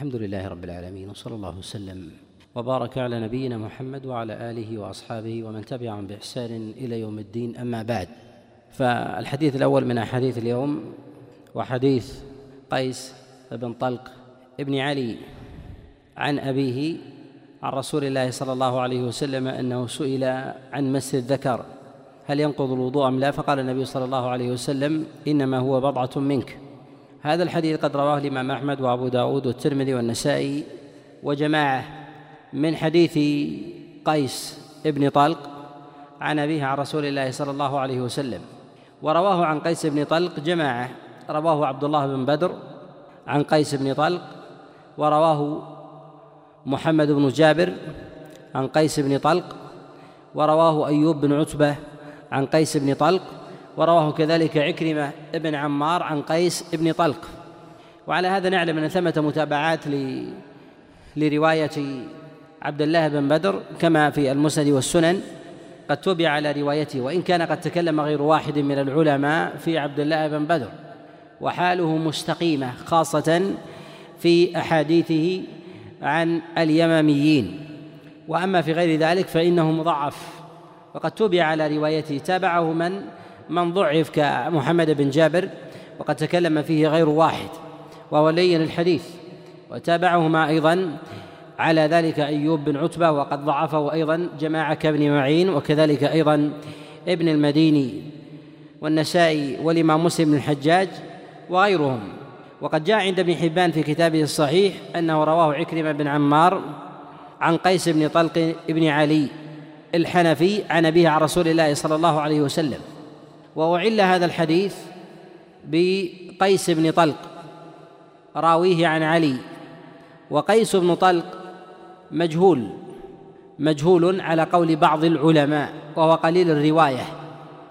الحمد لله رب العالمين وصلى الله وسلم وبارك على نبينا محمد وعلى آله وأصحابه ومن تبعهم بإحسان إلى يوم الدين أما بعد. فالحديث الأول من أحاديث اليوم وحديث قيس بن طلق ابن علي عن أبيه عن رسول الله صلى الله عليه وسلم أنه سئل عن مس الذكر هل ينقض الوضوء أم لا؟ فقال النبي صلى الله عليه وسلم إنما هو بضعة منك. هذا الحديث قد رواه الإمام أحمد وأبو داود والترمذي والنسائي وجماعة من حديث قيس ابن طلق عن أبيه عن رسول الله صلى الله عليه وسلم ورواه عن قيس بن طلق جماعة رواه عبد الله بن بدر عن قيس بن طلق ورواه محمد بن جابر عن قيس بن طلق ورواه أيوب بن عتبة عن قيس بن طلق ورواه كذلك عكرمة بن عمار عن قيس بن طلق. وعلى هذا نعلم أن ثمة متابعات لرواية عبد الله بن بدر كما في المسند والسنن قد تبع على روايته وإن كان قد تكلم غير واحد من العلماء في عبد الله بن بدر. وحاله مستقيمة خاصة في أحاديثه عن اليماميين. وأما في غير ذلك فإنه مضعف. وقد تبع على روايته. تابعه من؟ من ضعف كمحمد بن جابر وقد تكلم فيه غير واحد وهو لين الحديث وتابعهما أيضا على ذلك أيوب بن عتبة وقد ضعفه أيضا جماعة كابن معين وكذلك أيضا ابن المديني والنسائي والإمام مسلم بن الحجاج وغيرهم. وقد جاء عند ابن حبان في كتابه الصحيح أنه رواه عكرمة بن عمار عن قيس بن طلق بن علي الحنفي عن أبيه عن رسول الله صلى الله عليه وسلم. وأعل هذا الحديث بقيس بن طلق راويه عن علي. وقيس بن طلق مجهول مجهول على قول بعض العلماء وهو قليل الرواية.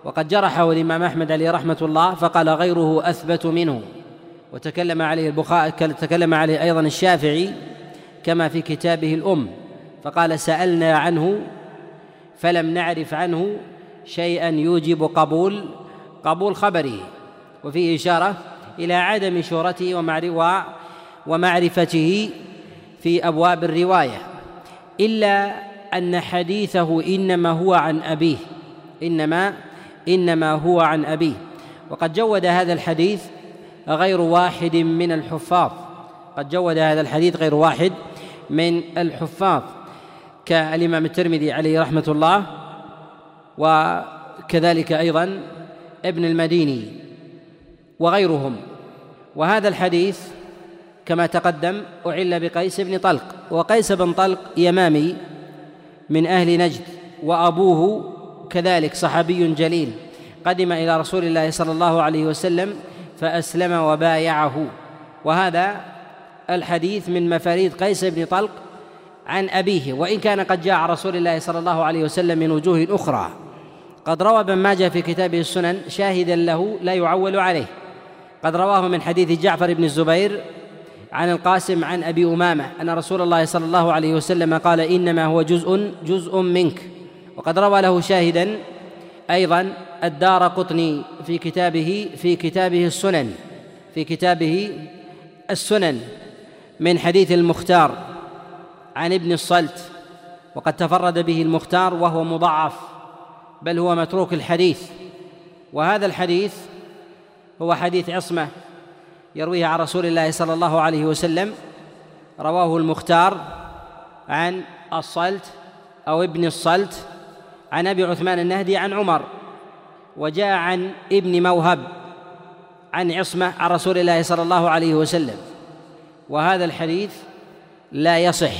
وقد جرحه الامام أحمد عليه رحمة الله فقال غيره أثبت منه. وتكلم عليه البخاري تكلم عليه أيضا الشافعي كما في كتابه الأم. فقال سألنا عنه فلم نعرف عنه شيئا يوجب قبول قبول خبره وفيه إشارة إلى عدم شهرته ومعرفته في أبواب الرواية. إلا أن حديثه إنما هو عن أبيه. إنما إنما هو عن أبيه. وقد جود هذا الحديث غير واحد من الحفاظ. قد جود هذا الحديث غير واحد من الحفاظ. كالإمام الترمذي عليه رحمة الله وكذلك أيضا ابن المديني وغيرهم. وهذا الحديث كما تقدم أعل بقيس بن طلق وقيس بن طلق يمامي من أهل نجد وأبوه كذلك صحابي جليل قدم إلى رسول الله صلى الله عليه وسلم فأسلم وبايعه. وهذا الحديث من مفاريد قيس بن طلق عن أبيه وإن كان قد جاء رسول الله صلى الله عليه وسلم من وجوه أخرى. قد روى ابن ماجه في كتابه السنن شاهدا له لا يعول عليه. قد رواه من حديث جعفر بن الزبير عن القاسم عن أبي أمامة أن رسول الله صلى الله عليه وسلم قال إنما هو جزء جزء منك. وقد روى له شاهدا أيضا الدار قطني في كتابه في كتابه السنن في كتابه السنن من حديث المختار عن ابن الصلت. وقد تفرد به المختار وهو مضعف. بل هو متروك الحديث. وهذا الحديث هو حديث عصمة يرويه عن رسول الله صلى الله عليه وسلم رواه المختار عن الصلت أو ابن الصلت عن أبي عثمان النهدي عن عمر وجاء عن ابن موهب عن عصمة عن رسول الله صلى الله عليه وسلم. وهذا الحديث لا يصح.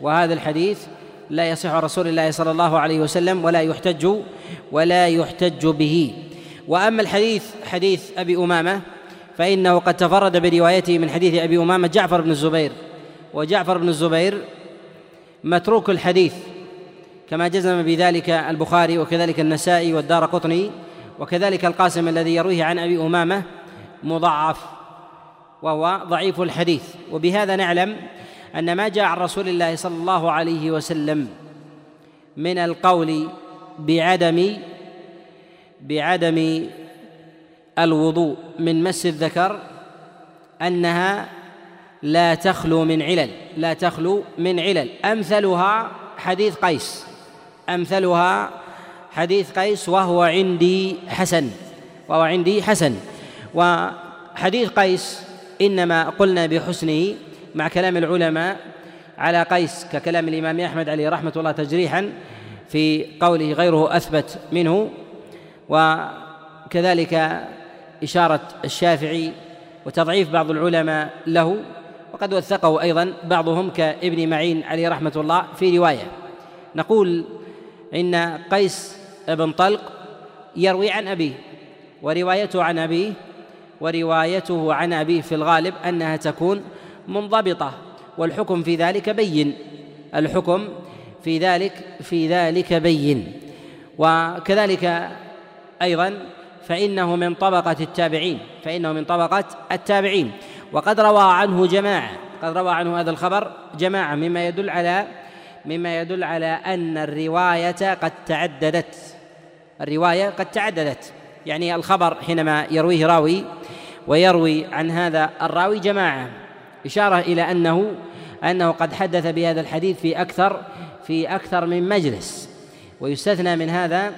وهذا الحديث لا يصح عن رسول الله صلى الله عليه وسلم ولا يحتج ولا يحتج به. وأما الحديث حديث أبي أمامة فإنه قد تفرد بروايته من حديث أبي أمامة جعفر بن الزبير. وجعفر بن الزبير متروك الحديث كما جزم بذلك البخاري وكذلك النسائي والدار قطني وكذلك القاسم الذي يرويه عن أبي أمامة مضعف وهو ضعيف الحديث. وبهذا نعلم أن ما جاء عن رسول الله صلى الله عليه وسلم من القول بعدم بعدم الوضوء من مس الذكر أنها لا تخلو من علل لا تخلو من علل. أمثلها حديث قيس أمثلها حديث قيس وهو عندي حسن وهو عندي حسن. وحديث قيس إنما قلنا بحسنه مع كلام العلماء على قيس ككلام الإمام أحمد عليه رحمة الله تجريحا في قوله غيره أثبت منه وكذلك إشارة الشافعي وتضعيف بعض العلماء له وقد وثقه أيضا بعضهم كابن معين عليه رحمة الله في رواية. نقول إن قيس بن طلق يروي عن أبيه وروايته عن أبيه وروايته عن أبيه في الغالب أنها تكون منضبطة والحكم في ذلك بين. الحكم في ذلك في ذلك بين. وكذلك أيضا فإنه من طبقة التابعين فإنه من طبقة التابعين. وقد روى عنه جماعة قد روى عنه هذا الخبر جماعة مما يدل على مما يدل على أن الرواية قد تعددت. الرواية قد تعددت. يعني الخبر حينما يرويه راوي ويروي عن هذا الراوي جماعة. إشارة إلى أنه أنه قد حدث بهذا الحديث في أكثر في أكثر من مجلس ويستثنى من هذا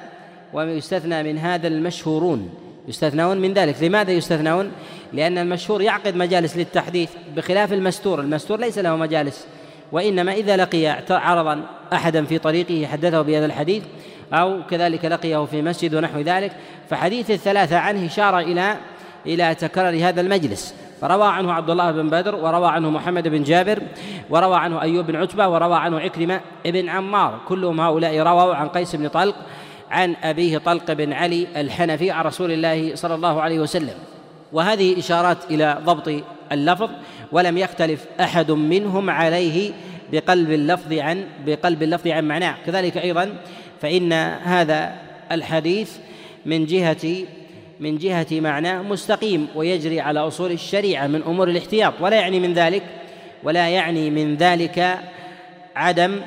ويستثنى من هذا المشهورون. يستثنون من ذلك. لماذا يستثنون؟ لأن المشهور يعقد مجالس للتحديث بخلاف المستور. المستور ليس له مجالس وإنما إذا لقي عرضا أحدا في طريقه حدثه بهذا الحديث أو كذلك لقيه في مسجد ونحو ذلك فحديث الثلاثة عنه إشارة إلى إلى تكرر هذا المجلس. فروى عنه عبد الله بن بدر وروى عنه محمد بن جابر وروى عنه أيوب بن عتبة وروى عنه عكرمة بن عمار. كلهم هؤلاء رووا عن قيس بن طلق عن أبيه طلق بن علي الحنفي عن رسول الله صلى الله عليه وسلم. وهذه إشارات إلى ضبط اللفظ ولم يختلف أحد منهم عليه بقلب اللفظ عن بقلب اللفظ عن معناه. كذلك أيضا فإن هذا الحديث من جهة من جهة معناه مستقيم ويجري على أصول الشريعة من أمور الاحتياط ولا يعني من ذلك ولا يعني من ذلك عدم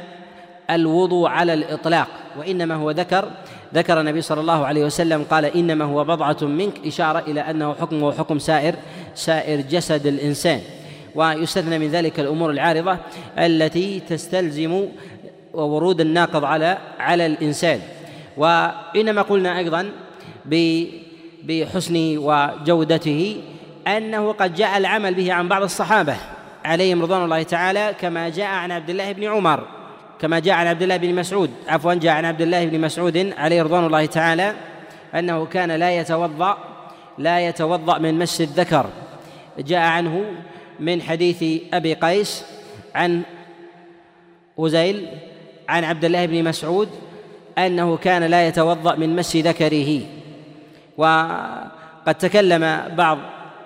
الوضوء على الإطلاق وإنما هو ذكر ذكر النبي صلى الله عليه وسلم قال إنما هو بضعة منك إشارة إلى أنه حكم سائر سائر جسد الإنسان ويستثنى من ذلك الأمور العارضة التي تستلزم ورود الناقض على على الإنسان وإنما قلنا أيضا بحسن وجودته أنه قد جاء العمل به عن بعض الصحابة عليهم رضوان الله تعالى كما جاء عن عبد الله بن عمر كما جاء عن عبد الله بن مسعود عفوا جاء عن عبد الله بن مسعود عليه رضوان الله تعالى أنه كان لا يتوضأ لا يتوضأ من مس الذكر. جاء عنه من حديث أبي قيس عن وزيل عن عبد الله بن مسعود أنه كان لا يتوضأ من مس ذكره. وقد تكلم بعض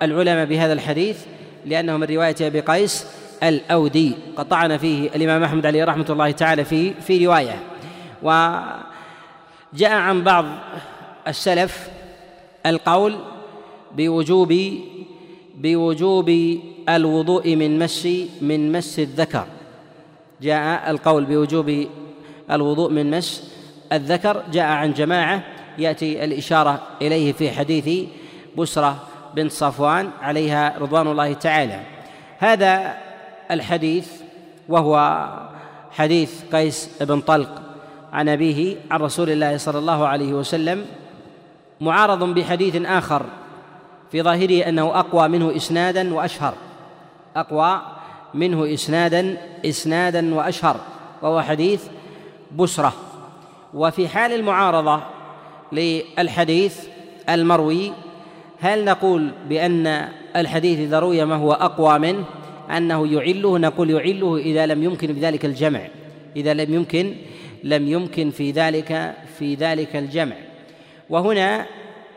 العلماء بهذا الحديث لأنه من رواية أبي قيس الأودي قد طعن فيه الإمام أحمد عليه رحمة الله تعالى في في رواية. وجاء عن بعض السلف القول بوجوب بوجوب الوضوء من مس من مس الذكر. جاء القول بوجوب الوضوء من مس الذكر جاء عن جماعة يأتي الإشارة إليه في حديث بسرة بنت صفوان عليها رضوان الله تعالى. هذا الحديث وهو حديث قيس بن طلق عن أبيه عن رسول الله صلى الله عليه وسلم معارض بحديث آخر في ظاهره أنه أقوى منه إسنادا وأشهر. أقوى منه إسنادا إسنادا وأشهر وهو حديث بسرة. وفي حال المعارضة للحديث المروي. هل نقول بأن الحديث إذا روي ما هو أقوى منه؟ أنه يعله نقول يعله إذا لم يمكن بذلك الجمع. إذا لم يمكن لم يمكن في ذلك في ذلك الجمع. وهنا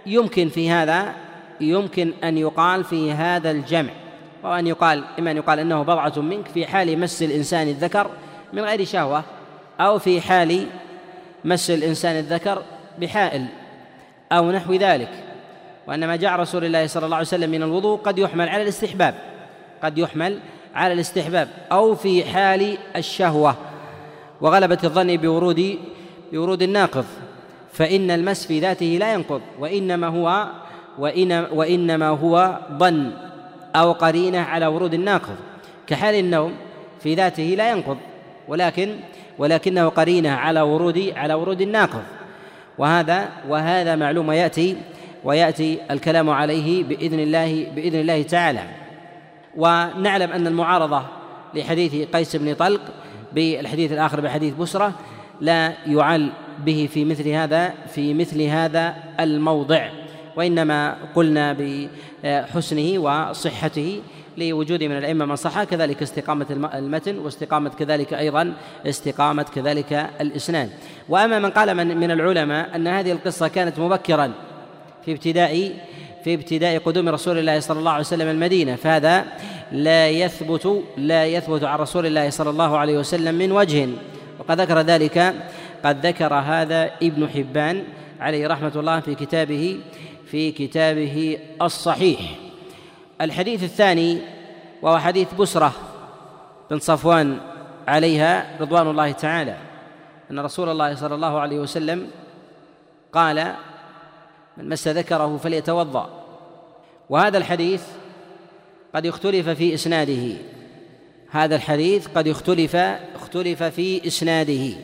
يمكن في هذا يمكن أن يقال في هذا الجمع. وأن يقال إما أن يقال أنه بضعة منك في حال مس الإنسان الذكر من غير شهوة أو في حال مس الإنسان الذكر بحائل أو نحو ذلك وأن ما جاء رسول الله صلى الله عليه وسلم من الوضوء قد يحمل على الاستحباب قد يحمل على الاستحباب أو في حال الشهوة وغلبة الظن بورود بورود الناقض فإن المس في ذاته لا ينقض وإنما هو وإن وإنما هو ظن أو قرينة على ورود الناقض كحال النوم في ذاته لا ينقض ولكن ولكنه قرينة على ورود على ورود الناقض. وهذا وهذا معلوم ويأتي ويأتي الكلام عليه بإذن الله بإذن الله تعالى. ونعلم أن المعارضة لحديث قيس بن طلق بالحديث الآخر بحديث بسرة لا يعل به في مثل هذا في مثل هذا الموضع وإنما قلنا بحسنه وصحته لوجود من الأئمة من صح كذلك استقامة المتن واستقامة كذلك أيضا استقامة كذلك الإسناد. وأما من قال من, من العلماء أن هذه القصة كانت مبكرا في ابتداء في ابتداء قدوم رسول الله صلى الله عليه وسلم المدينة فهذا لا يثبت لا يثبت عن رسول الله صلى الله عليه وسلم من وجه. وقد ذكر ذلك قد ذكر هذا ابن حبان عليه رحمة الله في كتابه في كتابه الصحيح. الحديث الثاني وهو حديث بسرة بن صفوان عليها رضوان الله تعالى أن رسول الله صلى الله عليه وسلم قال من مس ذكره فليتوضأ. وهذا الحديث قد اختلف في إسناده. هذا الحديث قد اختلف اختلف في إسناده.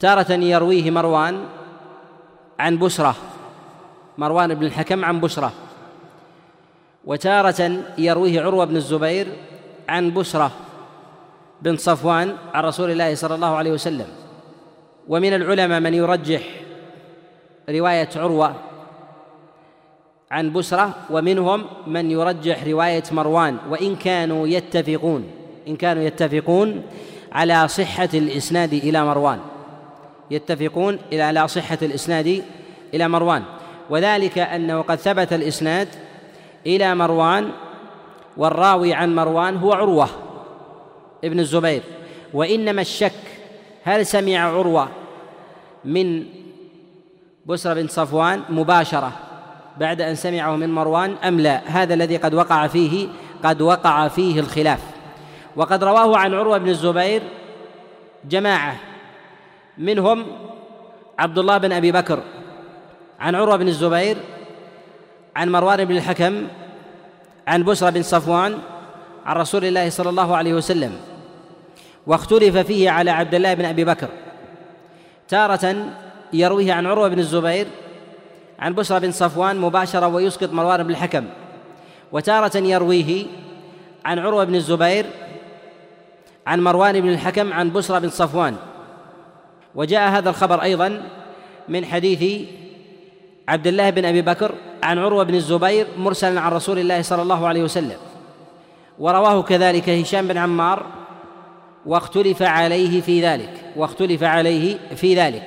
تارة يرويه مروان عن بشرة مروان بن الحكم عن بشرة وتارة يرويه عروة بن الزبير عن بشرة بن صفوان عن رسول الله صلى الله عليه وسلم. ومن العلماء من يرجح رواية عروة عن بسرة ومنهم من يرجح رواية مروان وإن كانوا يتفقون إن كانوا يتفقون على صحة الإسناد إلى مروان. يتفقون على صحة الإسناد إلى مروان. وذلك أنه قد ثبت الإسناد إلى مروان والراوي عن مروان هو عروة ابن الزبير. وإنما الشك هل سمع عروة من بسرة بن صفوان مباشرة بعد أن سمعه من مروان أم لا؟ هذا الذي قد وقع فيه قد وقع فيه الخلاف. وقد رواه عن عروة بن الزبير جماعة منهم عبد الله بن أبي بكر. عن عروة بن الزبير عن مروان بن الحكم عن بسرى بن صفوان عن رسول الله صلى الله عليه وسلم واختلف فيه على عبد الله بن أبي بكر. تارة يرويه عن عروة بن الزبير عن بسرى بن صفوان مباشرة ويسقط مروان بن الحكم. وتارة يرويه عن عروة بن الزبير عن مروان بن الحكم عن بسرى بن صفوان. وجاء هذا الخبر أيضا من حديث عبد الله بن أبي بكر عن عروة بن الزبير مرسلا عن رسول الله صلى الله عليه وسلم. ورواه كذلك هشام بن عمار واختلف عليه في ذلك واختلف عليه في ذلك.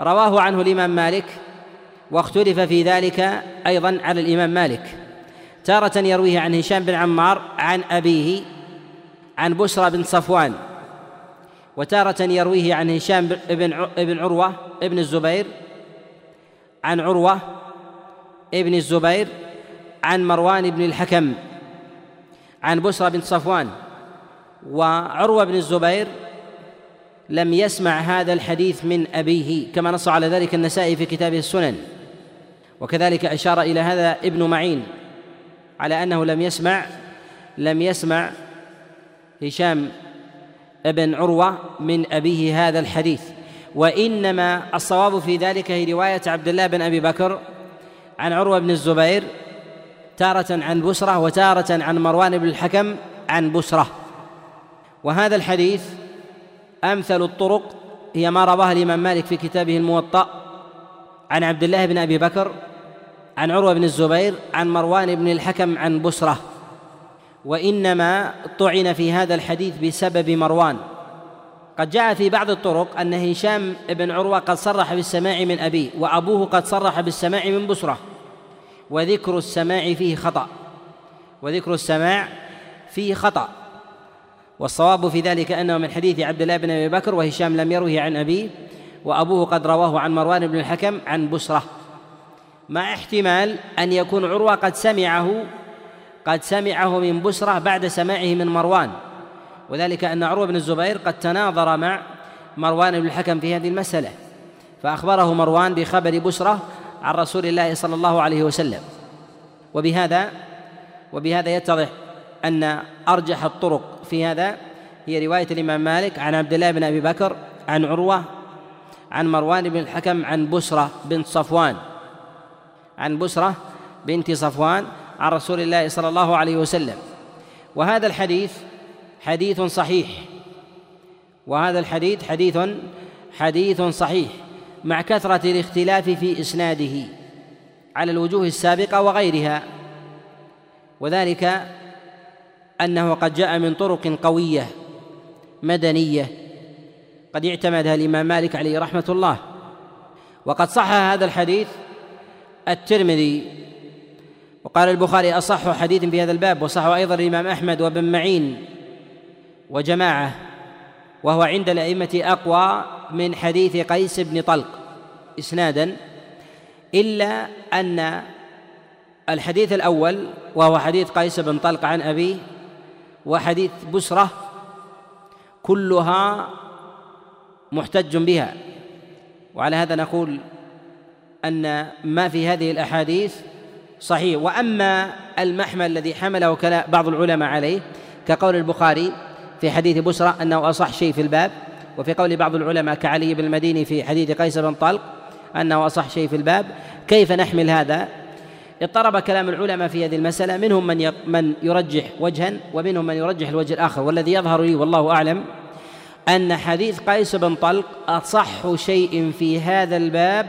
رواه عنه الإمام مالك واختلف في ذلك أيضا على الإمام مالك. تارة يرويه عن هشام بن عمار عن أبيه عن بشرى بن صفوان. وتارة يرويه عن هشام بن عروة ابن الزبير عن عروة ابن الزبير عن مروان بن الحكم عن بسرى بن صفوان. وعروة بن الزبير لم يسمع هذا الحديث من أبيه كما نص على ذلك النسائي في كتابه السنن. وكذلك أشار إلى هذا ابن معين على أنه لم يسمع لم يسمع هشام ابن عروة من أبيه هذا الحديث. وإنما الصواب في ذلك هي رواية عبد الله بن أبي بكر عن عروة بن الزبير تارة عن بسرة وتارة عن مروان بن الحكم عن بسرة وهذا الحديث أمثل الطرق هي ما رواه الإمام مالك في كتابه الموطأ عن عبد الله بن أبي بكر عن عروة بن الزبير عن مروان بن الحكم عن بسرة وإنما طعن في هذا الحديث بسبب مروان. قد جاء في بعض الطرق أن هشام بن عروة قد صرح بالسماع من أبيه وأبوه قد صرح بالسماع من بسرة. وذكر السماع فيه خطأ. وذكر السماع فيه خطأ. والصواب في ذلك أنه من حديث عبد الله بن أبي بكر وهشام لم يروه عن أبيه وأبوه قد رواه عن مروان بن الحكم عن بسرة. مع احتمال أن يكون عروة قد سمعه قد سمعه من بسرة بعد سماعه من مروان. وذلك أن عروة بن الزبير قد تناظر مع مروان بن الحكم في هذه المسألة فأخبره مروان بخبر بسرة عن رسول الله صلى الله عليه وسلم. وبهذا وبهذا يتضح أن أرجح الطرق في هذا هي رواية الإمام مالك عن عبد الله بن أبي بكر عن عروة عن مروان بن الحكم عن بسرة بنت صفوان. عن بسرة بنت صفوان عن رسول الله صلى الله عليه وسلم. وهذا الحديث حديث صحيح. وهذا الحديث حديث حديث صحيح مع كثرة الاختلاف في إسناده على الوجوه السابقة وغيرها. وذلك أنه قد جاء من طرق قوية مدنية قد اعتمدها الإمام مالك عليه رحمة الله. وقد صح هذا الحديث الترمذي. وقال البخاري أصح حديث في هذا الباب وصح أيضا الإمام أحمد وابن معين. وجماعة وهو عند الأئمة أقوى من حديث قيس بن طلق إسنادا إلا أن الحديث الأول وهو حديث قيس بن طلق عن أبيه وحديث بسرة كلها محتج بها. وعلى هذا نقول أن ما في هذه الأحاديث صحيح. وأما المحمل الذي حمله بعض العلماء عليه كقول البخاري في حديث بسرى أنه أصح شيء في الباب وفي قول بعض العلماء كعلي بن المديني في حديث قيس بن طلق أنه أصح شيء في الباب. كيف نحمل هذا؟ اضطرب كلام العلماء في هذه المسألة منهم من من يرجح وجها ومنهم من يرجح الوجه الآخر. والذي يظهر لي والله أعلم أن حديث قيس بن طلق أصح شيء في هذا الباب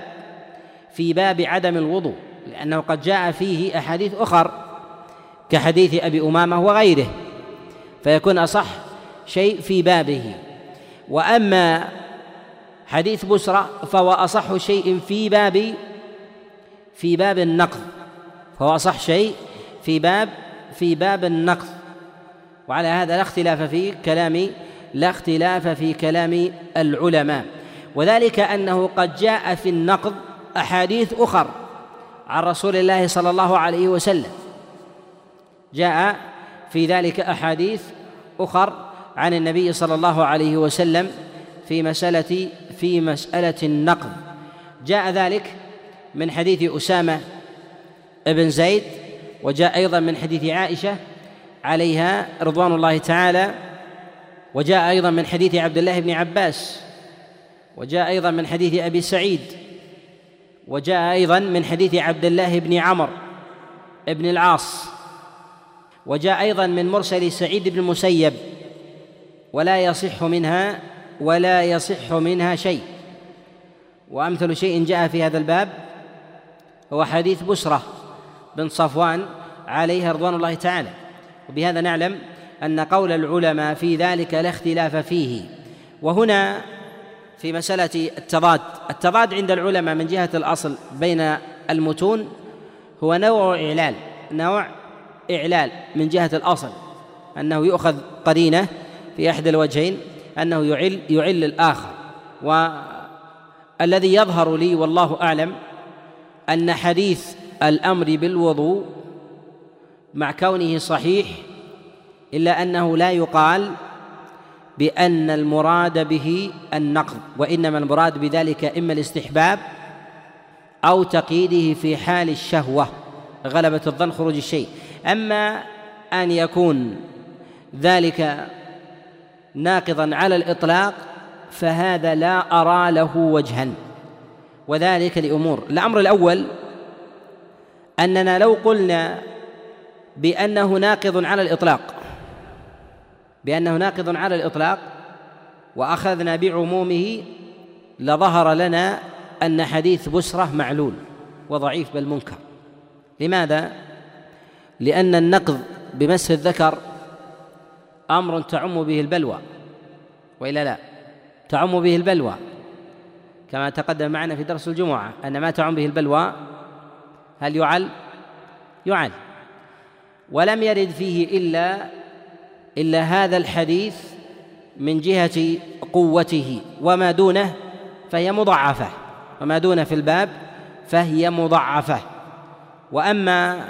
في باب عدم الوضوء لأنه قد جاء فيه أحاديث أخر كحديث أبي أمامة وغيره فيكون أصح شيء في بابه. وأما حديث بسرى فهو أصح شيء في باب في باب النقض. فهو أصح شيء في باب في باب النقض. وعلى هذا لا اختلاف في كلام لا اختلاف في كلام العلماء. وذلك أنه قد جاء في النقض أحاديث أخر عن رسول الله صلى الله عليه وسلم. جاء في ذلك أحاديث أخر عن النبي صلى الله عليه وسلم في مسألة في مسألة النقض. جاء ذلك من حديث أسامة بن زيد وجاء أيضا من حديث عائشة عليها رضوان الله تعالى وجاء أيضا من حديث عبد الله بن عباس وجاء أيضا من حديث أبي سعيد وجاء أيضا من حديث عبد الله بن عمر بن العاص وجاء أيضا من مرسل سعيد بن المسيب. ولا يصح منها ولا يصح منها شيء. وأمثل شيء جاء في هذا الباب هو حديث بسرة بن صفوان عليها رضوان الله تعالى. وبهذا نعلم أن قول العلماء في ذلك لا اختلاف فيه. وهنا في مسألة التضاد التضاد عند العلماء من جهة الأصل بين المتون هو نوع إعلال نوع إعلال من جهة الأصل أنه يؤخذ قرينة في أحد الوجهين أنه يعل يعل الآخر. والذي يظهر لي والله أعلم أن حديث الأمر بالوضوء مع كونه صحيح إلا أنه لا يقال بأن المراد به النقض وإنما المراد بذلك إما الاستحباب أو تقييده في حال الشهوة غلبة الظن خروج الشيء. أما أن يكون ذلك ناقضا على الإطلاق فهذا لا أرى له وجها. وذلك لأمور. الأمر الأول أننا لو قلنا بأنه ناقض على الإطلاق بأنه ناقض على الإطلاق وأخذنا بعمومه لظهر لنا أن حديث بسرة معلول وضعيف بل منكر. لماذا؟ لأن النقض بمس الذكر أمر تعم به البلوى. وإلا لا تعم به البلوى. كما تقدم معنا في درس الجمعة أن ما تعم به البلوى هل يعل؟ يعل. ولم يرد فيه إلا إلا هذا الحديث من جهة قوته وما دونه فهي مضعفة وما دونه في الباب فهي مضعفة وأما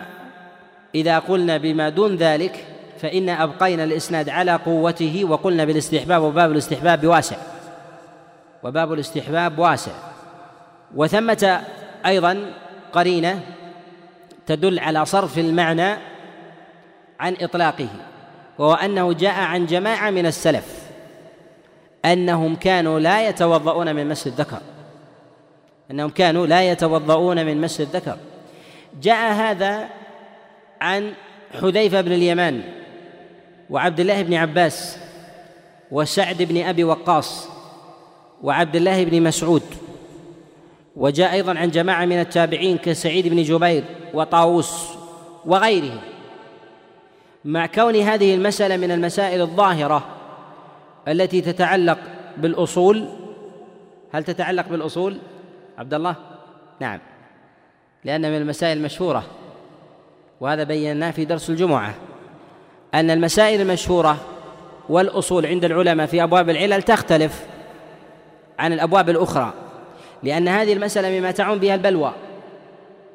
إذا قلنا بما دون ذلك فإن أبقينا الإسناد على قوته وقلنا بالاستحباب وباب الاستحباب واسع. وباب الاستحباب واسع. وثمة أيضا قرينة تدل على صرف المعنى عن إطلاقه وهو أنه جاء عن جماعة من السلف أنهم كانوا لا يتوضؤون من مس الذكر. أنهم كانوا لا يتوضؤون من مس الذكر. جاء هذا عن حذيفة بن اليمان وعبد الله بن عباس وسعد بن أبي وقاص وعبد الله بن مسعود. وجاء أيضا عن جماعة من التابعين كسعيد بن جبير وطاووس وغيرهم. مع كون هذه المسألة من المسائل الظاهرة التي تتعلق بالأصول هل تتعلق بالأصول؟ عبد الله؟ نعم. لأن من المسائل المشهورة وهذا بيناه في درس الجمعة. أن المسائل المشهورة والأصول عند العلماء في أبواب العلل تختلف عن الأبواب الأخرى لأن هذه المسألة مما تعم بها البلوى.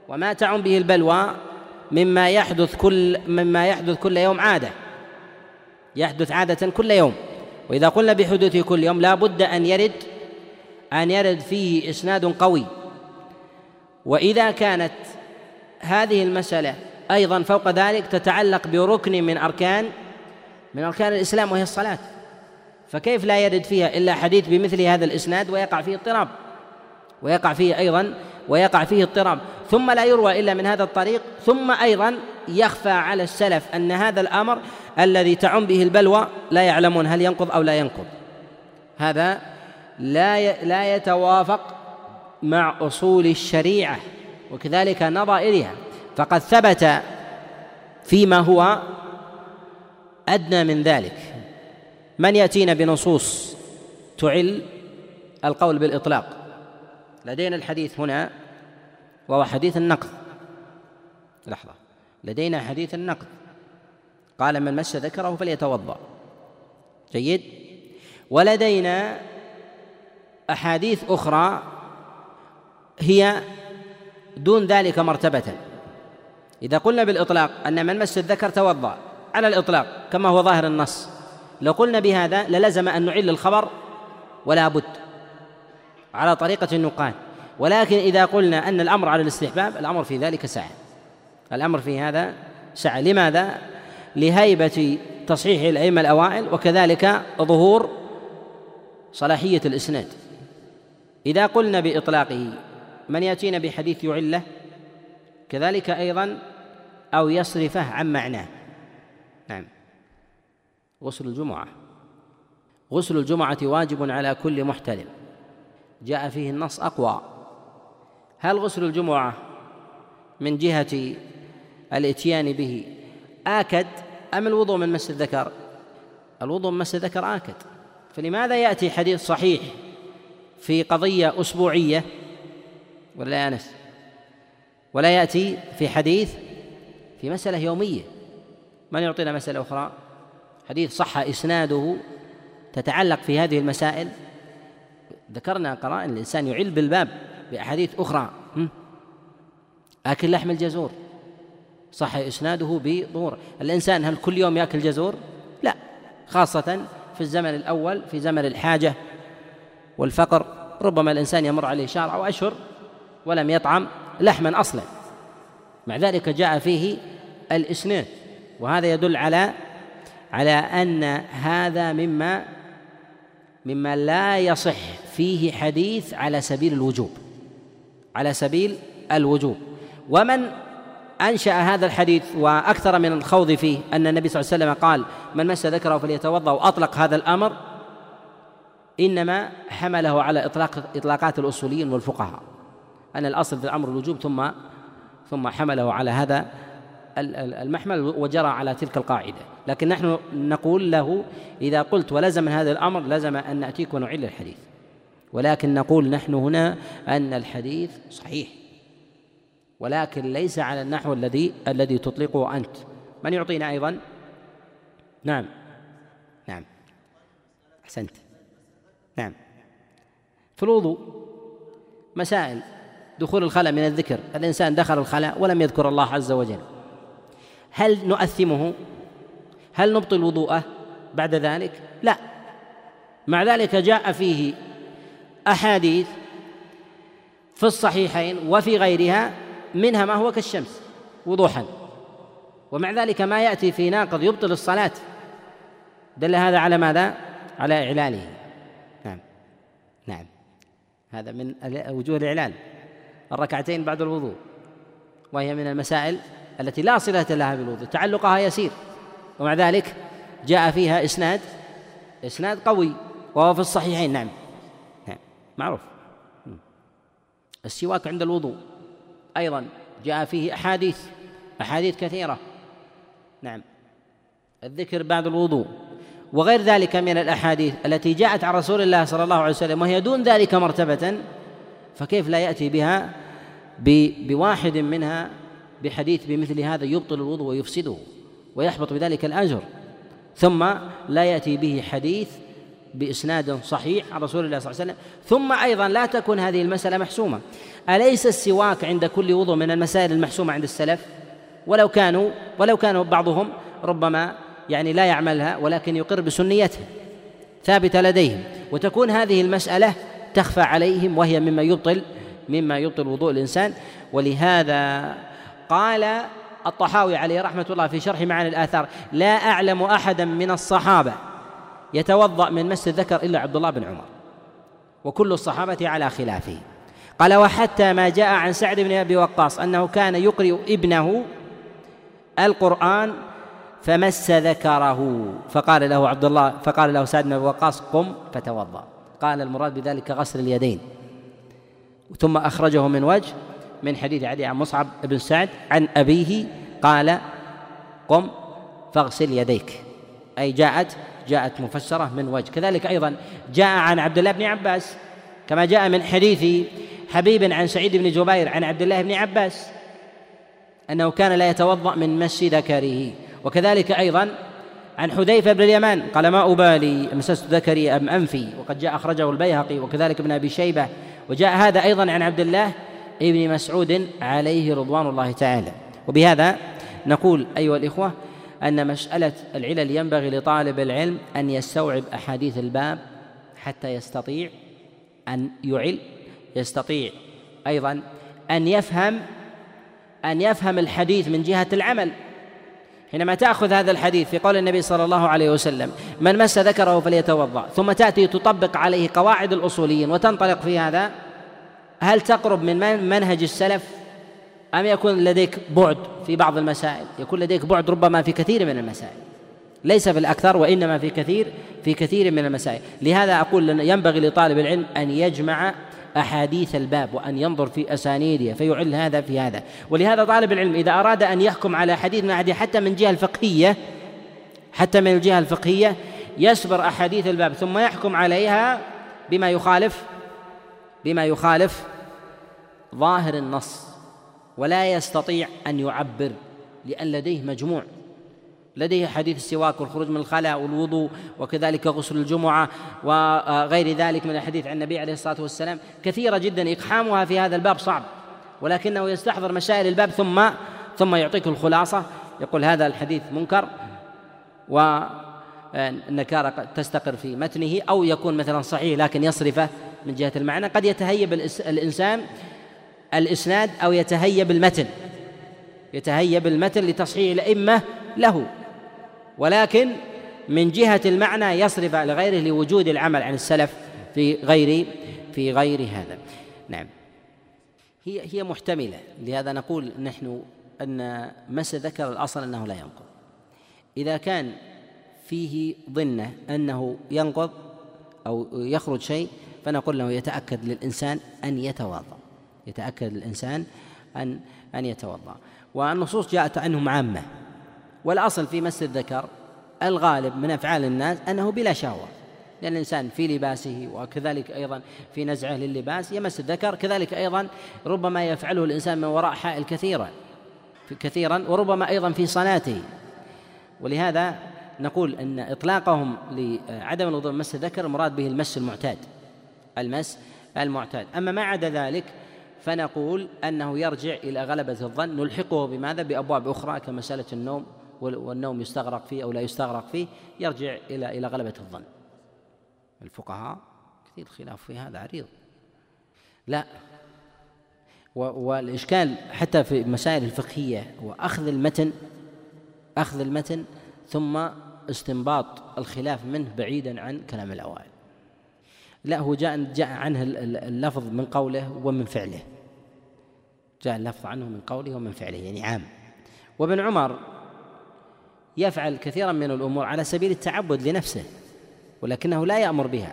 وما تعم به البلوى مما يحدث كل مما يحدث كل يوم عادة. يحدث عادة كل يوم. وإذا قلنا بحدوثه كل يوم لا بد أن يرد أن يرد فيه إسناد قوي. وإذا كانت هذه المسألة أيضا فوق ذلك تتعلق بركن من أركان من أركان الإسلام وهي الصلاة. فكيف لا يرد فيها إلا حديث بمثل هذا الإسناد ويقع فيه اضطراب؟ ويقع فيه أيضا ويقع فيه اضطراب. ثم لا يروى إلا من هذا الطريق ثم أيضا يخفى على السلف أن هذا الأمر الذي تعم به البلوى لا يعلمون هل ينقض أو لا ينقض. هذا لا لا يتوافق مع أصول الشريعة وكذلك نظائرها فقد ثبت فيما هو أدنى من ذلك. من يأتينا بنصوص تعل القول بالإطلاق؟ لدينا الحديث هنا وهو حديث النقض. لحظة. لدينا حديث النقض. قال من مس ذكره فليتوضأ. جيد. ولدينا أحاديث أخرى هي دون ذلك مرتبة. إذا قلنا بالإطلاق أن من مس الذكر توضأ على الإطلاق كما هو ظاهر النص. لو قلنا بهذا للزم أن نعل الخبر ولا بد على طريقة النقاد. ولكن إذا قلنا أن الأمر على الاستحباب الأمر في ذلك سعة الأمر في هذا سعة لماذا؟ لهيبة تصحيح الأئمة الأوائل وكذلك ظهور صلاحية الإسناد. إذا قلنا بإطلاقه من يأتينا بحديث يعله؟ كذلك أيضا أو يصرفه عن معناه. نعم. غسل الجمعة. غسل الجمعة واجب على كل محتلم. جاء فيه النص أقوى. هل غسل الجمعة من جهة الإتيان به آكد أم الوضوء من مس الذكر؟ الوضوء من مس الذكر آكد. فلماذا يأتي حديث صحيح في قضية أسبوعية؟ ولا أنس. ولا يأتي في حديث في مسألة يومية. من يعطينا مسألة أخرى؟ حديث صح إسناده تتعلق في هذه المسائل. ذكرنا قرائن الإنسان يعل بالباب بأحاديث أخرى. آكل لحم الجزور. صح إسناده بظهور. الإنسان هل كل يوم يأكل جزور؟ لا. خاصة في الزمن الأول في زمن الحاجة والفقر ربما الإنسان يمر عليه شهر أو أشهر ولم يطعم لحما أصلا. مع ذلك جاء فيه الإسناد وهذا يدل على على أن هذا مما مما لا يصح فيه حديث على سبيل الوجوب على سبيل الوجوب. ومن أنشأ هذا الحديث وأكثر من الخوض فيه أن النبي صلى الله عليه وسلم قال من مس ذكره فليتوضأ وأطلق هذا الأمر إنما حمله على إطلاق إطلاقات الأصوليين والفقهاء. أن الأصل في الأمر الوجوب ثم ثم حمله على هذا المحمل وجرى على تلك القاعدة. لكن نحن نقول له إذا قلت ولزم من هذا الأمر لزم أن نأتيك ونعل الحديث. ولكن نقول نحن هنا أن الحديث صحيح. ولكن ليس على النحو الذي الذي تطلقه أنت. من يعطينا أيضا؟ نعم. نعم. أحسنت. نعم. في الوضوء مسائل. دخول الخلاء من الذكر. الإنسان دخل الخلاء ولم يذكر الله عز وجل. هل نؤثمه؟ هل نبطل وضوءه بعد ذلك؟ لا. مع ذلك جاء فيه أحاديث في الصحيحين وفي غيرها منها ما هو كالشمس وضوحا. ومع ذلك ما يأتي في ناقض يبطل الصلاة. دل هذا على ماذا؟ على إعلاله. نعم. نعم. هذا من وجوه الإعلان. الركعتين بعد الوضوء وهي من المسائل التي لا صلة لها بالوضوء تعلقها يسير ومع ذلك جاء فيها إسناد إسناد قوي وهو في الصحيحين نعم نعم معروف. السواك عند الوضوء أيضا جاء فيه أحاديث أحاديث كثيرة نعم الذكر بعد الوضوء وغير ذلك من الأحاديث التي جاءت عن رسول الله صلى الله عليه وسلم وهي دون ذلك مرتبة فكيف لا يأتي بها بواحد منها بحديث بمثل هذا يبطل الوضوء ويفسده ويحبط بذلك الأجر؟ ثم لا يأتي به حديث بإسناد صحيح عن رسول الله صلى الله عليه وسلم. ثم أيضا لا تكون هذه المسألة محسومة. أليس السواك عند كل وضوء من المسائل المحسومة عند السلف؟ ولو كانوا ولو كانوا بعضهم ربما يعني لا يعملها ولكن يقر بسنيتها ثابتة لديهم. وتكون هذه المسألة تخفى عليهم وهي مما يبطل مما يبطل وضوء الإنسان. ولهذا قال الطحاوي عليه رحمة الله في شرح معاني الآثار لا أعلم أحدا من الصحابة يتوضأ من مس الذكر إلا عبد الله بن عمر وكل الصحابة على خلافه. قال وحتى ما جاء عن سعد بن أبي وقاص أنه كان يقرئ ابنه القرآن فمس ذكره فقال له عبد الله فقال له سعد بن أبي وقاص قم فتوضأ. قال المراد بذلك غسل اليدين. ثم أخرجه من وجه من حديث علي عن مصعب بن سعد عن أبيه قال قم فاغسل يديك. أي جاءت جاءت مفسرة من وجه. كذلك أيضا جاء عن عبد الله بن عباس كما جاء من حديث حبيب عن سعيد بن جبير عن عبد الله بن عباس أنه كان لا يتوضأ من مس ذكره وكذلك أيضا عن حذيفة بن اليمان قال ما أبالي مسست ذكري أم أنفي؟ وقد جاء أخرجه البيهقي وكذلك ابن أبي شيبة. وجاء هذا أيضا عن عبد الله ابن مسعود عليه رضوان الله تعالى. وبهذا نقول أيها الإخوة أن مسألة العلل ينبغي لطالب العلم أن يستوعب أحاديث الباب حتى يستطيع أن يعل يستطيع أيضا أن يفهم أن يفهم الحديث من جهة العمل. حينما تأخذ هذا الحديث في قول النبي صلى الله عليه وسلم من مس ذكره فليتوضأ. ثم تأتي تطبق عليه قواعد الأصوليين وتنطلق في هذا. هل تقرب من منهج السلف؟ أم يكون لديك بعد في بعض المسائل؟ يكون لديك بعد ربما في كثير من المسائل. ليس في الأكثر وإنما في كثير في كثير من المسائل. لهذا أقول ينبغي لطالب العلم أن يجمع أحاديث الباب وأن ينظر في أسانيدها فيعل هذا في هذا. ولهذا طالب العلم إذا أراد أن يحكم على حديث من أحاديث حتى من الجهة الفقهية حتى من الجهة الفقهية يسبر أحاديث الباب ثم يحكم عليها بما يخالف بما يخالف ظاهر النص ولا يستطيع أن يعبر لأن لديه مجموع. لديه حديث السواك والخروج من الخلاء والوضوء وكذلك غسل الجمعة وغير ذلك من الحديث عن النبي عليه الصلاة والسلام. كثيرة جدا إقحامها في هذا الباب صعب ولكنه يستحضر مسائل الباب ثم ثم يعطيك الخلاصة. يقول هذا الحديث منكر والنكارة تستقر في متنه أو يكون مثلا صحيح لكن يصرفه من جهة المعنى. قد يتهيب الإنسان الإسناد أو يتهيب المتن يتهيب المتن لتصحيح الأئمة له. ولكن من جهة المعنى يصرف لغيره لوجود العمل عن السلف في غير في غير هذا. نعم. هي هي محتملة. لهذا نقول نحن أن مس ذكر الأصل أنه لا ينقض. إذا كان فيه ظنة أنه ينقض أو يخرج شيء فنقول له يتأكد للإنسان أن يتوضأ يتأكد للإنسان أن أن يتوضأ والنصوص جاءت عنهم عامة. والأصل في مس الذكر الغالب من أفعال الناس أنه بلا شهوة لأن الإنسان في لباسه وكذلك أيضا في نزعه للباس يمس الذكر كذلك أيضا ربما يفعله الإنسان من وراء حائل كثيرا كثيرا وربما أيضا في صلاته. ولهذا نقول أن إطلاقهم لعدم الوضوء مس الذكر المراد به المس المعتاد المس المعتاد. أما ما عدا ذلك فنقول أنه يرجع إلى غلبة الظن نلحقه بماذا؟ بأبواب أخرى كمسألة النوم والنوم يستغرق فيه أو لا يستغرق فيه يرجع إلى إلى غلبة الظن. الفقهاء كثير خلاف في هذا عريض. لا. والإشكال حتى في المسائل الفقهية وأخذ المتن أخذ المتن ثم استنباط الخلاف منه بعيدا عن كلام الأوائل. لا هو جاء جاء عنه اللفظ من قوله ومن فعله. جاء اللفظ عنه من قوله ومن فعله يعني عام. وابن عمر يفعل كثيرا من الأمور على سبيل التعبد لنفسه ولكنه لا يأمر بها.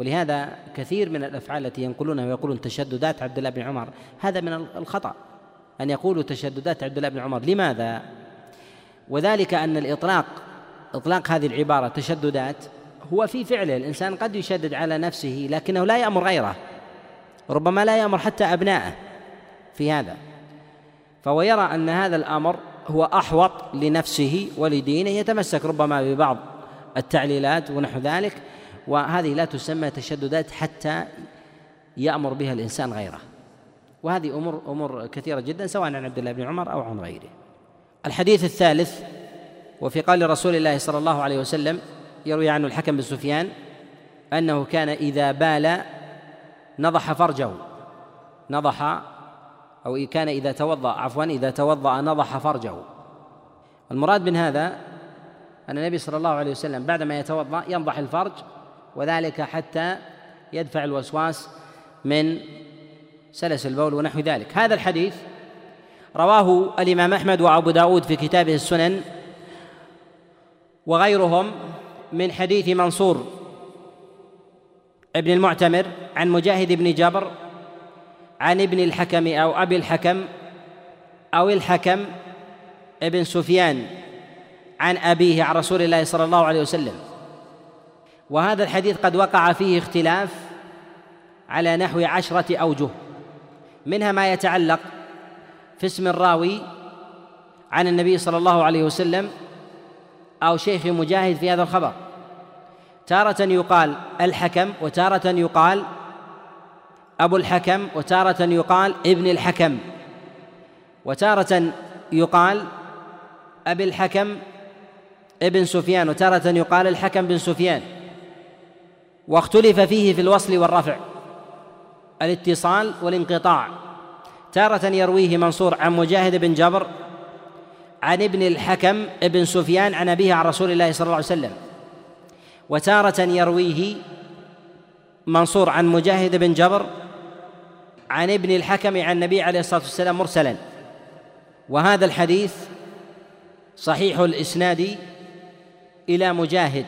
ولهذا كثير من الأفعال التي ينقلونها ويقولون تشددات عبد الله بن عمر هذا من الخطأ أن يقولوا تشددات عبد الله بن عمر. لماذا؟ وذلك أن الإطلاق إطلاق هذه العبارة تشددات هو في فعله الإنسان قد يشدد على نفسه لكنه لا يأمر غيره. ربما لا يأمر حتى أبنائه في هذا. فهو يرى أن هذا الأمر هو أحوط لنفسه ولدينه يتمسك ربما ببعض التعليلات ونحو ذلك وهذه لا تسمى تشددات حتى يأمر بها الإنسان غيره. وهذه أمور أمور كثيرة جدا سواء عن عبد الله بن عمر أو عن غيره. الحديث الثالث وفي قول رسول الله صلى الله عليه وسلم يروي عنه الحكم بن سفيان أنه كان إذا بال نضح فرجه نضح أو كان إذا توضأ عفوا إذا توضأ نضح فرجه. المراد من هذا أن النبي صلى الله عليه وسلم بعدما يتوضأ ينضح الفرج وذلك حتى يدفع الوسواس من سلس البول ونحو ذلك. هذا الحديث رواه الإمام أحمد وأبو داود في كتابه السنن وغيرهم من حديث منصور ابن المعتمر عن مجاهد بن جبر عن ابن الحكم أو أبي الحكم أو الحكم ابن سفيان عن أبيه عن رسول الله صلى الله عليه وسلم. وهذا الحديث قد وقع فيه اختلاف على نحو عشرة أوجه منها ما يتعلق في اسم الراوي عن النبي صلى الله عليه وسلم أو شيخ مجاهد في هذا الخبر. تارة يقال الحكم وتارة يقال أبو الحكم وتارة يقال ابن الحكم. وتارة يقال أبي الحكم ابن سفيان وتارة يقال الحكم بن سفيان. واختلف فيه في الوصل والرفع الاتصال والانقطاع. تارة يرويه منصور عن مجاهد بن جبر عن ابن الحكم ابن سفيان عن أبيه عن رسول الله صلى الله عليه وسلم. وتارة يرويه منصور عن مجاهد بن جبر عن ابن الحكم عن النبي عليه الصلاة والسلام مرسلا. وهذا الحديث صحيح الإسناد إلى مجاهد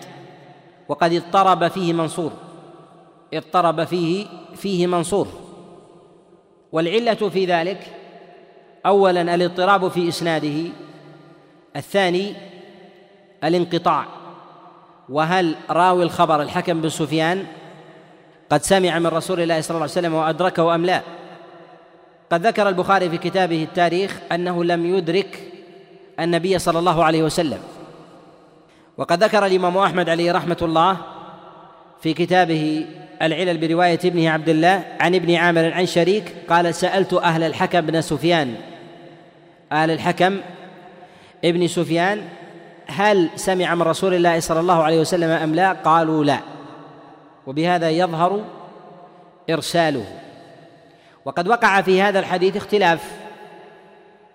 وقد اضطرب فيه منصور. اضطرب فيه فيه منصور. والعلة في ذلك أولا الاضطراب في إسناده الثاني الانقطاع. وهل راوي الخبر الحكم بن سفيان قد سمع من رسول الله صلى الله عليه وسلم وأدركه أم لا. قد ذكر البخاري في كتابه التاريخ أنه لم يدرك النبي صلى الله عليه وسلم. وقد ذكر الإمام أحمد عليه رحمة الله في كتابه العلل برواية ابنه عبد الله عن ابن عامر عن شريك قال سألت أهل الحكم بن سفيان. أهل الحكم ابن سفيان هل سمع من رسول الله صلى الله عليه وسلم أم لا؟ قالوا لا. وبهذا يظهر إرساله. وقد وقع في هذا الحديث اختلاف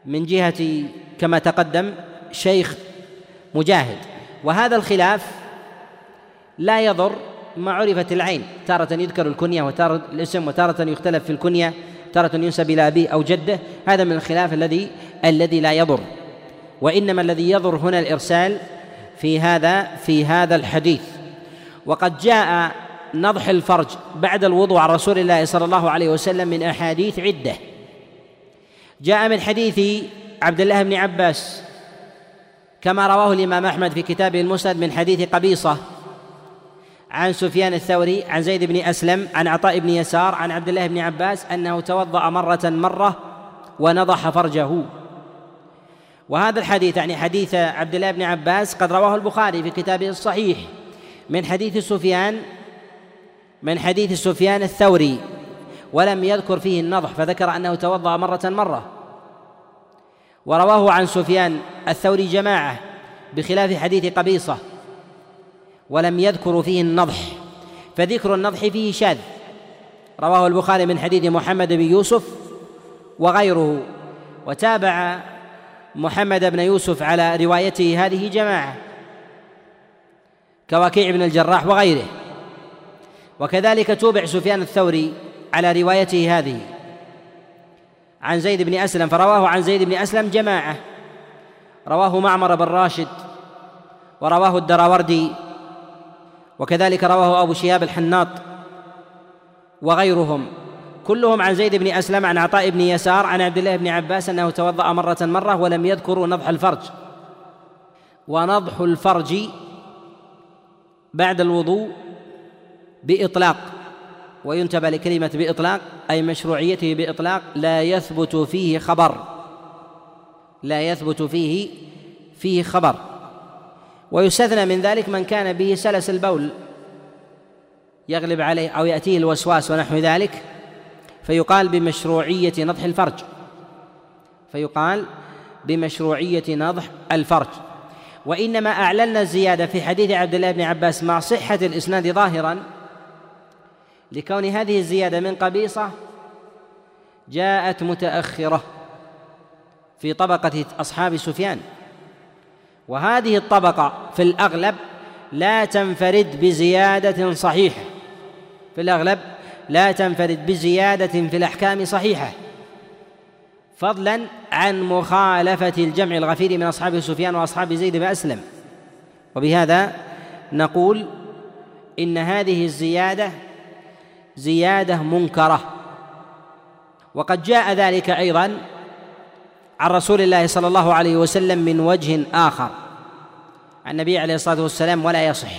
من جهة كما تقدم شيخ مجاهد وهذا الخلاف لا يضر ما عرفت العين. تارة يذكر الكنية وتارة الاسم وتارة يختلف في الكنية تارة ينسب إلى أبيه أو جده هذا من الخلاف الذي الذي لا يضر. وإنما الذي يضر هنا الإرسال في هذا في هذا الحديث. وقد جاء نضح الفرج بعد الوضوء عن رسول الله صلى الله عليه وسلم من أحاديث عدة. جاء من حديث عبد الله بن عباس كما رواه الإمام أحمد في كتابه المسند من حديث قبيصة عن سفيان الثوري عن زيد بن أسلم عن عطاء بن يسار عن عبد الله بن عباس أنه توضأ مرة مرة ونضح فرجه. وهذا الحديث يعني حديث عبد الله بن عباس قد رواه البخاري في كتابه الصحيح من حديث سفيان من حديث سفيان الثوري ولم يذكر فيه النضح فذكر أنه توضأ مرة مرة. ورواه عن سفيان الثوري جماعة بخلاف حديث قبيصة ولم يذكروا فيه النضح فذكر النضح فيه شاذ. رواه البخاري من حديث محمد بن يوسف وغيره وتابع محمد بن يوسف على روايته هذه جماعة كوكيع بن الجراح وغيره. وكذلك توبع سفيان الثوري على روايته هذه. عن زيد بن أسلم فرواه عن زيد بن أسلم جماعة. رواه معمر بن راشد ورواه الدراوردي وكذلك رواه أبو شهاب الحناط وغيرهم. كلهم عن زيد بن أسلم عن عطاء بن يسار عن عبد الله بن عباس أنه توضأ مرة مرة ولم يذكروا نضح الفرج. ونضح الفرج بعد الوضوء بإطلاق وينتبه لكلمة بإطلاق أي مشروعيته بإطلاق لا يثبت فيه خبر. لا يثبت فيه فيه خبر. ويستثنى من ذلك من كان به سلس البول. يغلب عليه أو يأتيه الوسواس ونحو ذلك فيقال بمشروعية نضح الفرج. فيقال بمشروعية نضح الفرج. وإنما أعلنا الزيادة في حديث عبد الله بن عباس مع صحة الإسناد ظاهرا لكون هذه الزيادة من قبيصة جاءت متأخرة في طبقة أصحاب سفيان. وهذه الطبقة في الأغلب لا تنفرد بزيادة صحيحة. في الأغلب لا تنفرد بزيادة في الأحكام صحيحة. فضلا عن مخالفة الجمع الغفير من أصحاب سفيان وأصحاب زيد بن أسلم. وبهذا نقول إن هذه الزيادة زيادة منكرة. وقد جاء ذلك أيضا عن رسول الله صلى الله عليه وسلم من وجه آخر. عن النبي عليه الصلاة والسلام ولا يصح.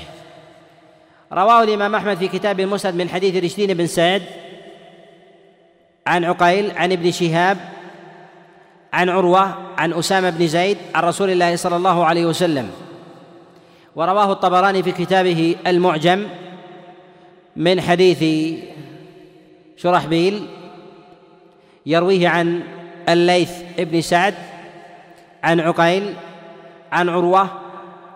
رواه الإمام أحمد في كتاب المسند من حديث رشدين بن سعد عن عقيل عن ابن شهاب عن عروة عن أسامة بن زيد عن رسول الله صلى الله عليه وسلم. ورواه الطبراني في كتابه المعجم من حديث شرحبيل يرويه عن الليث بن سعد عن عقيل عن عروة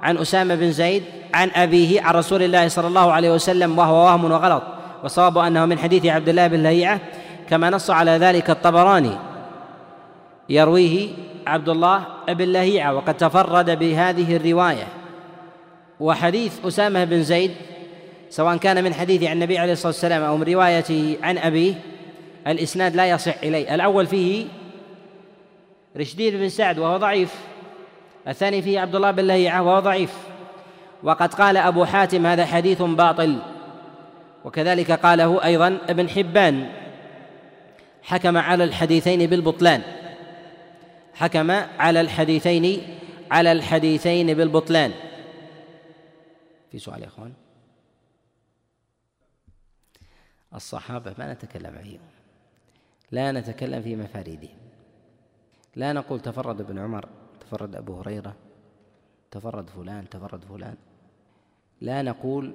عن أسامة بن زيد عن أبيه عن رسول الله صلى الله عليه وسلم وهو وهم وغلط. وصواب أنه من حديث عبد الله بن لهيعة كما نص على ذلك الطبراني. يرويه عبد الله بن لهيعة وقد تفرد بهذه الرواية. وحديث أسامة بن زيد سواء كان من حديث عن النبي عليه الصلاة والسلام أو من روايته عن أبيه الإسناد لا يصح إليه. الأول فيه رشدين بن سعد وهو ضعيف. الثاني فيه عبد الله بن لهيعة وهو ضعيف. وقد قال أبو حاتم هذا حديث باطل. وكذلك قاله أيضا ابن حبان. حكم على الحديثين بالبطلان. حكم على الحديثين على الحديثين بالبطلان. في سؤال يا إخوان؟ الصحابة ما نتكلم عليهم لا نتكلم في مفاريدهم. لا نقول تفرد ابن عمر تفرد أبو هريرة تفرد فلان تفرد فلان. لا نقول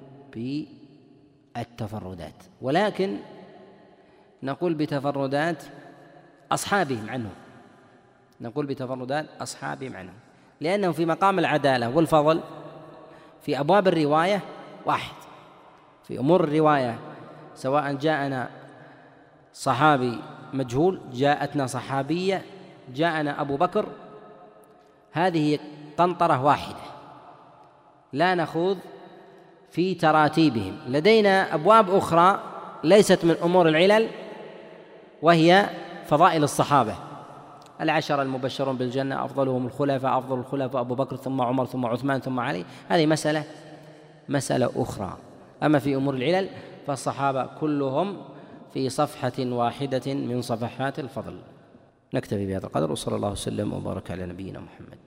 بالتفردات. ولكن نقول بتفردات أصحابهم عنه نقول بتفردات أصحابهم عنه لأنه في مقام العدالة والفضل في أبواب الرواية واحد. في أمور الرواية سواء جاءنا صحابي مجهول جاءتنا صحابية جاءنا أبو بكر هذه قنطرة واحدة. لا نخوض في تراتيبهم. لدينا أبواب أخرى ليست من أمور العلل وهي فضائل الصحابة. العشرة المبشرون بالجنة أفضلهم الخلفاء أفضل الخلفاء أبو بكر ثم عمر ثم عثمان ثم علي. هذه مسألة مسألة أخرى. أما في أمور العلل فالصحابة كلهم في صفحة واحدة من صفحات الفضل. نكتفي بهذا القدر وصلى الله وسلم وبارك على نبينا محمد.